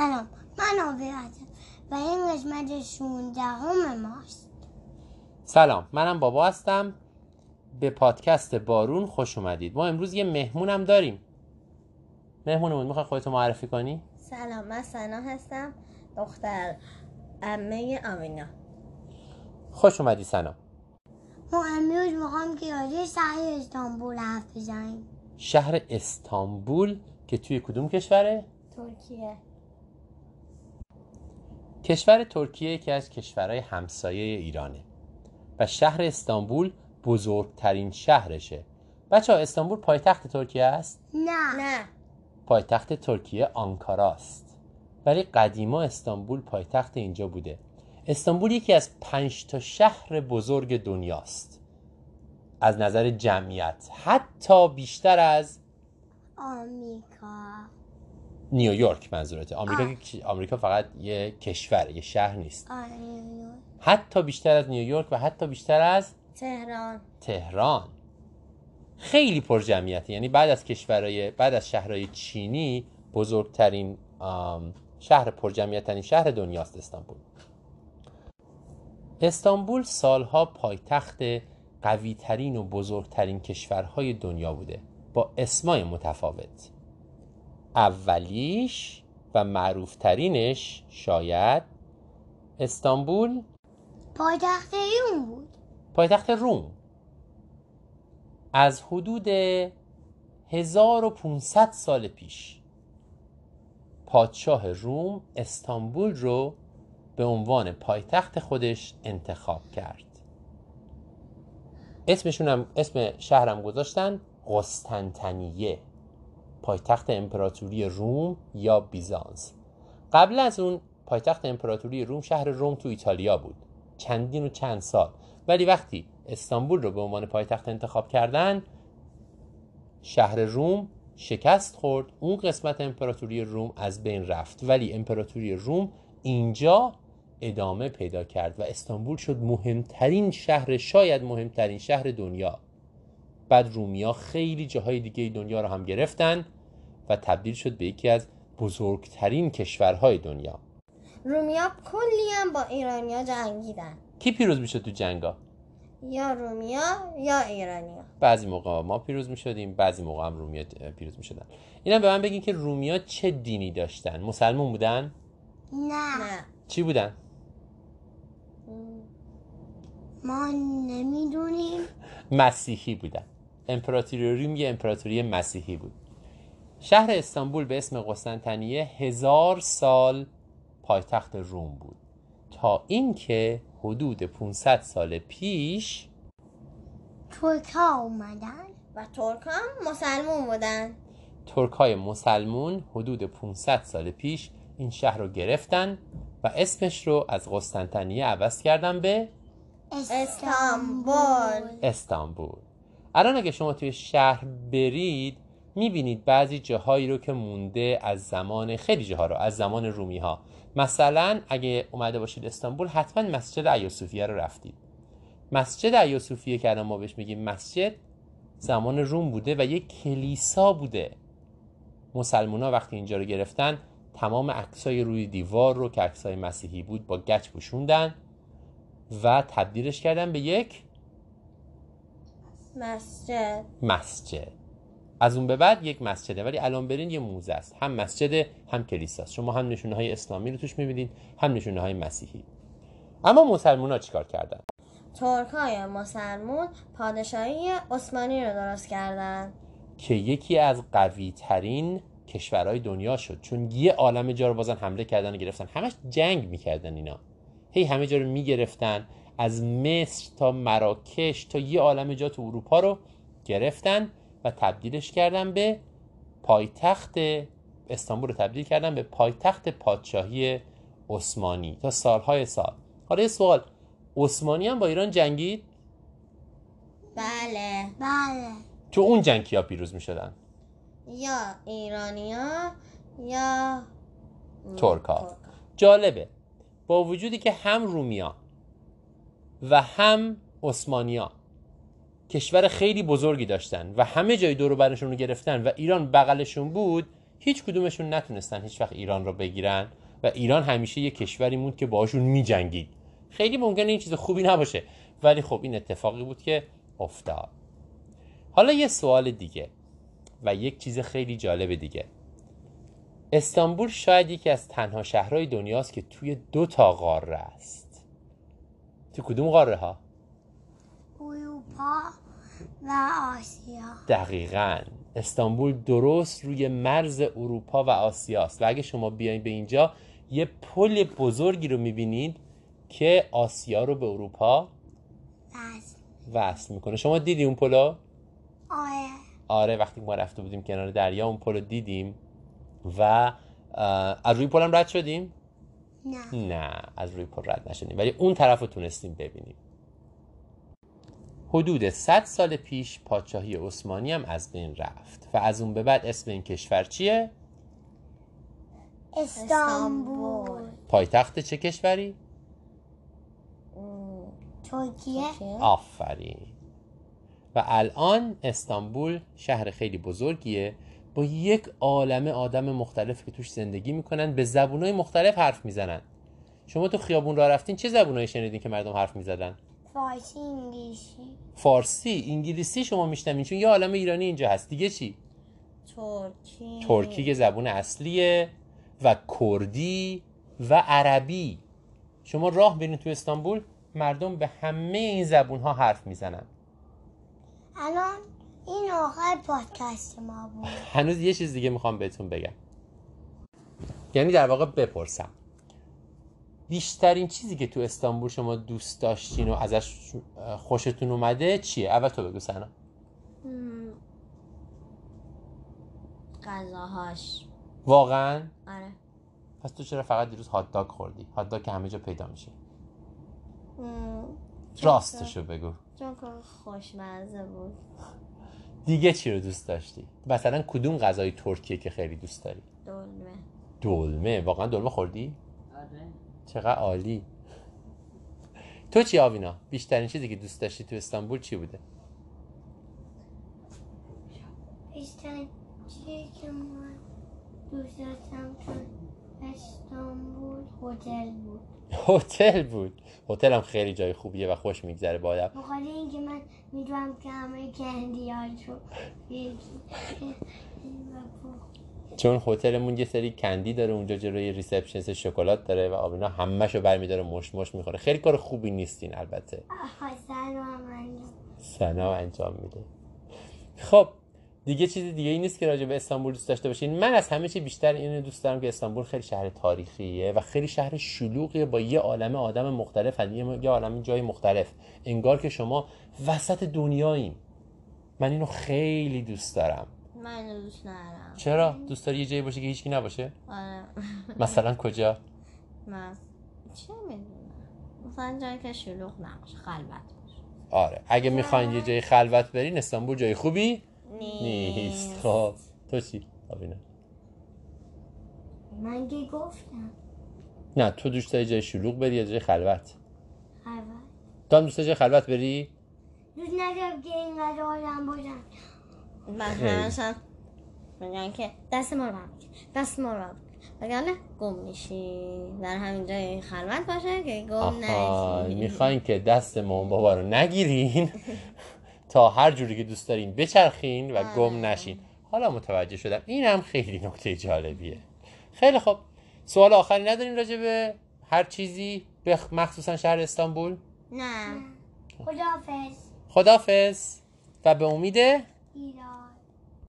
سلام من آبی هستم و این قسمت 16 همه ماست. سلام منم بابا هستم. به پادکست بارون خوش اومدید. ما امروز یه مهمونم داریم. مهمونمون می‌خوای خودتو معرفی کنی؟ سلام من سنا هستم دختر امه آمینا. خوش اومدی سنا. ما امروز می‌خوام که راجع شهر استانبول حرف بزنیم. شهر استانبول که توی کدوم کشوره؟ ترکیه. کشور ترکیه یکی از کشورهای همسایه ایرانه و شهر استانبول بزرگترین شهرشه. بچه ها استانبول پایتخت ترکیه است؟ نه. نه. پایتخت ترکیه آنکاراست ولی قدیما استانبول پایتخت اینجا بوده. استانبول یکی از پنج تا شهر بزرگ دنیاست از نظر جمعیت حتی بیشتر از آمریکا. نیویورک منظورته. آمریکا آه. آمریکا فقط یه کشور یه شهر نیست. آره حتی بیشتر از نیویورک و حتی بیشتر از تهران. تهران. خیلی پر جمعیته یعنی بعد از کشورهای بعد از شهرهای چینی بزرگترین شهر پر جمعیتترین شهر دنیاست استانبول. استانبول سالها پایتخت قویترین و بزرگترین کشورهای دنیا بوده. با اسمای متفاوت. اولیش و معروفترینش شاید استانبول؟ پایتخت ایران بود. پایتخت روم. از حدود 1500 سال پیش پادشاه روم استانبول رو به عنوان پایتخت خودش انتخاب کرد. اسمشون هم اسم شهرم گذاشتن قسطنطنیه. پایتخت امپراتوری روم یا بیزانس. قبل از اون پایتخت امپراتوری روم شهر روم تو ایتالیا بود. چندین و چند سال. ولی وقتی استانبول رو به عنوان پایتخت انتخاب کردن شهر روم شکست خورد. اون قسمت امپراتوری روم از بین رفت. ولی امپراتوری روم اینجا ادامه پیدا کرد و استانبول شد مهمترین شهر شاید مهمترین شهر دنیا. بعد رومیا خیلی جاهای دیگه دنیا رو هم گرفتن. و تبدیل شد به یکی از بزرگترین کشورهای دنیا. رومیا کلی هم با ایرانیا جنگیدن. کی پیروز می‌شد تو جنگا؟ یا رومیا یا ایرانیا. بعضی موقع ما پیروز می شدیم بعضی موقع هم رومیا پیروز می شدن اینا به من بگین که رومیا چه دینی داشتن؟ مسلمون بودن؟ نه. نه. چی بودن؟ ما نمی‌دونیم. مسیحی بودن. امپراتوری روم یه امپراتوری مسیحی بود. شهر استانبول به اسم قسطنطنیه هزار سال پایتخت روم بود. تا اینکه حدود 500 سال پیش ترک ها اومدن. و ترک هم مسلمون بودن. ترک های مسلمون حدود 500 سال پیش این شهر رو گرفتن و اسمش رو از قسطنطنیه عوض کردن به استانبول. استانبول. الان اگه شما توی شهر برید می‌بینید بعضی جاهایی رو که مونده از زمان خیلی جاها رو از زمان رومی ها مثلا اگه اومده باشید استانبول حتما مسجد ایاسوفیه رو رفتید. مسجد ایاسوفیه که الان ما بهش میگیم مسجد زمان روم بوده و یک کلیسا بوده. مسلمان ها وقتی اینجا رو گرفتن تمام عکسای روی دیوار رو که عکسای مسیحی بود با گچ پوشوندن و تبدیلش کردن به یک مسجد. مسجد. از اون به بعد یک مسجده ولی الان برین یه موزه است. هم مسجد هم کلیساست شما هم نشونه های اسلامی رو توش می‌بینید هم نشونه های مسیحی. اما مسلمان ها چیکار کردن؟ ترک های مسلمون پادشاهی عثمانی رو درست کردن. که یکی از قوی ترین کشورهای دنیا شد. چون یه عالم جا رو بازن حمله کردن و گرفتن. همش جنگ می‌کردن اینا. هی همه جا رو می‌گرفتن. از مصر تا مراکش تا یه عالم جا تو اروپا رو گرفتن. و تبدیلش کردن به پایتخت استانبول رو تبدیل کردن به پایتخت پادشاهی عثمانی تا سالهای سال. حالا یه سوال عثمانی هم با ایران جنگید؟ بله. بله. تو اون جنگ کیا پیروز می‌شدن؟ یا ایرانیا یا ترکا جالبه. با وجودی که هم رومیا و هم عثمانیا کشور خیلی بزرگی داشتن و همه جای دور برشون رو گرفتن و ایران بغلشون بود هیچ کدومشون نتونستن هیچ وقت ایران رو بگیرن و ایران همیشه یه کشوری بود که باشون میجنگید. خیلی ممکنه این چیز خوبی نباشه ولی خب این اتفاقی بود که افتاد. حالا یه سوال دیگه و یک چیز خیلی جالب دیگه. استانبول شاید یکی از تنها شهرهای دنیاست که توی دو تا قاره است. تو کدوم قاره ها؟ اروپا و آسیا. دقیقا. استانبول درست روی مرز اروپا و آسیاست. و اگه شما بیاین به اینجا یه پل بزرگی رو می‌بینید که آسیا رو به اروپا وصل می‌کنه. شما دیدی اون پلو؟ آره. آره وقتی ما رفته بودیم کنار دریا اون پل رو دیدیم و از روی پل هم رد شدیم؟ نه. نه از روی پل رد نشدیم. ولی اون طرف رو تونستیم ببینیم. حدود 100 سال پیش پادشاهی عثمانی هم از بین رفت. و از اون به بعد اسم این کشور چیه؟ استانبول. پایتخت چه کشوری؟ ترکیه. آفرین. و الان استانبول شهر خیلی بزرگیه. با یک عالمه آدم مختلف که توش زندگی می‌کنن به زبونهای مختلف حرف می‌زنن. شما تو خیابون راه رفتین چه زبونایی شنیدین که مردم حرف می‌زدن؟ فارسی انگلیسی. فارسی، انگلیسی شما میشنوین چون یه عالم ایرانی اینجا هست. دیگه چی؟ ترکی. ترکی که زبون اصلیه و کردی و عربی. شما راه برین تو استانبول مردم به همه این زبون ها حرف می‌زنن. الان این آخر پادکست ما بود. هنوز یه چیز دیگه می‌خوام بهتون بگم. یعنی در واقع بپرسم. بیشترین چیزی که تو استانبول شما دوست داشتین و ازش خوشتون اومده چیه؟ اول تو بگو سنا. غذاهاش واقعا آره پس تو چرا فقط دیروز هات داگ خوردی؟ هات داگ که همه جا پیدا میشه. راستشو بگو چون که خوشمزه بود دیگه چی رو دوست داشتی؟ مثلا کدوم غذای ترکیه که خیلی دوست داری؟ دلمه دلمه واقعا دلمه خوردی؟ چقدر عالی. تو چی آوینا؟ بیشترین چیزی که دوست داشتی تو استانبول چی بوده؟ بیشترین چیزی که من دوست داشتم تو استانبول هتل بود. هتل بود؟ هتل هم خیلی جای خوبیه و خوش میگذره به آدم بخاطر اینکه من می‌دونم که همه candy یاشو یکی. چون هتلمون یه سری candy داره اونجا جلوی reception ش شکلات داره و آبینا همهشو برمیداره مشت مشت می‌خوره. خیلی کار خوبی نیست این البته. سنا انجام میده. خب دیگه چیز دیگه ای نیست که راجع به استانبول دوست داشته باشین. من از همه چی بیشتر اینو دوست دارم که استانبول خیلی شهر تاریخیه و خیلی شهر شلوغیه با یه عالم آدم مختلف. یه عالم جای مختلف. انگار که شما وسط دنیاییم. من اینو خیلی دوست دارم. من اینو دوست ندارم. چرا؟ دوست داری یه جایی باشه که هیچکی نباشه؟ آره. مثلا کجا؟ من چه می‌دونم. مثلا جایی که شلوغ نباشه خلوت باشه. آره. اگه می‌خواین یه جای خلوت برین استانبول جای خوبی نیست. نیست. خب. تو چی؟ آبینا. من که گفتم. نه تو دوست داری جای شلوغ بری یا جای خلوت؟ خبر تو هم دوست داری جای خلوت بری؟ دوست ندارم که اینقدر آدم باشن. همشم میگن که دست ما رو برم دست ما رو وگرنه گم میشی. در همین جای خلوت باشه که گم آها نشی. می‌خواین که دست مامان بابا رو نگیرین. تا هر جوری که دوست دارین بچرخین و گم نشین. حالا متوجه شدم. این هم خیلی نکته جالبیه. خیلی خب سوال آخری ندارین راجع به هر چیزی به مخصوصا شهر استانبول؟ نه. خداحافظ. خدافز و به امید؟ ایران.